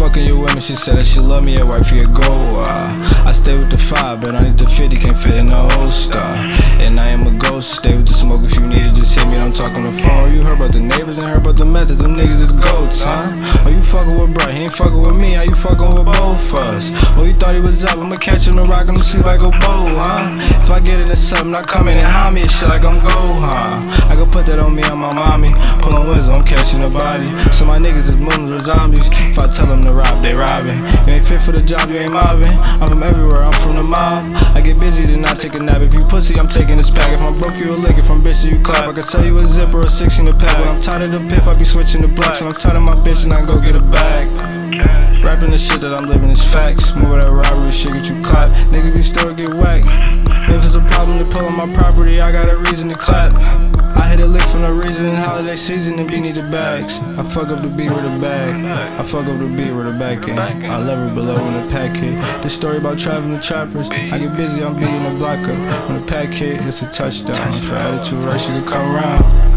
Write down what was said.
fucking your women, she said that she love me, a wifey a go. Uh, I stay with the five, but I need the 50, can't fit in the holster. And I am a ghost, stay with the smoke if you need it, just hit me, don't talk on the phone. You heard about the neighbors and heard about the methods, them niggas is goats, huh? Oh, you fucking with bro, he ain't fucking with me, how you fucking with both us? Oh, you thought he was up, I'ma catch him and rock him sleep like a bow, huh? If I get into something, I come in and hide me and shit like I'm go, huh? I can put that on me, on my mommy, pulling whistle, I'm catching the body. So my niggas is Muslims or zombies, if I tell them to rob, they robbing. You ain't fit for the job, you ain't mobbing. I'm from everywhere, I'm from the mob. I get busy, then I take a nap. If you pussy, I'm taking this pack. If I'm broke, you a lick. If I'm bitch, you clap. I can sell you a zipper or a six in the pack. When I'm tired of the piff, I be switching the blocks. When I'm tired of my bitch, and I go get a bag. Rapping the shit that I'm living is facts. More that robbery shit get you clap. Nigga be still get whacked. If it's a problem to pull on my property, I got a reason to clap. I hit a lick no reason, holiday season and beanie the bags. I fuck up the beat with a bag. I fuck up the beat with a back end. I love her below in the pack hit. This story about traveling the trappers. I get busy, I'm beating the block up. When the pack hit, it's a touchdown. For attitude, right, she can come around.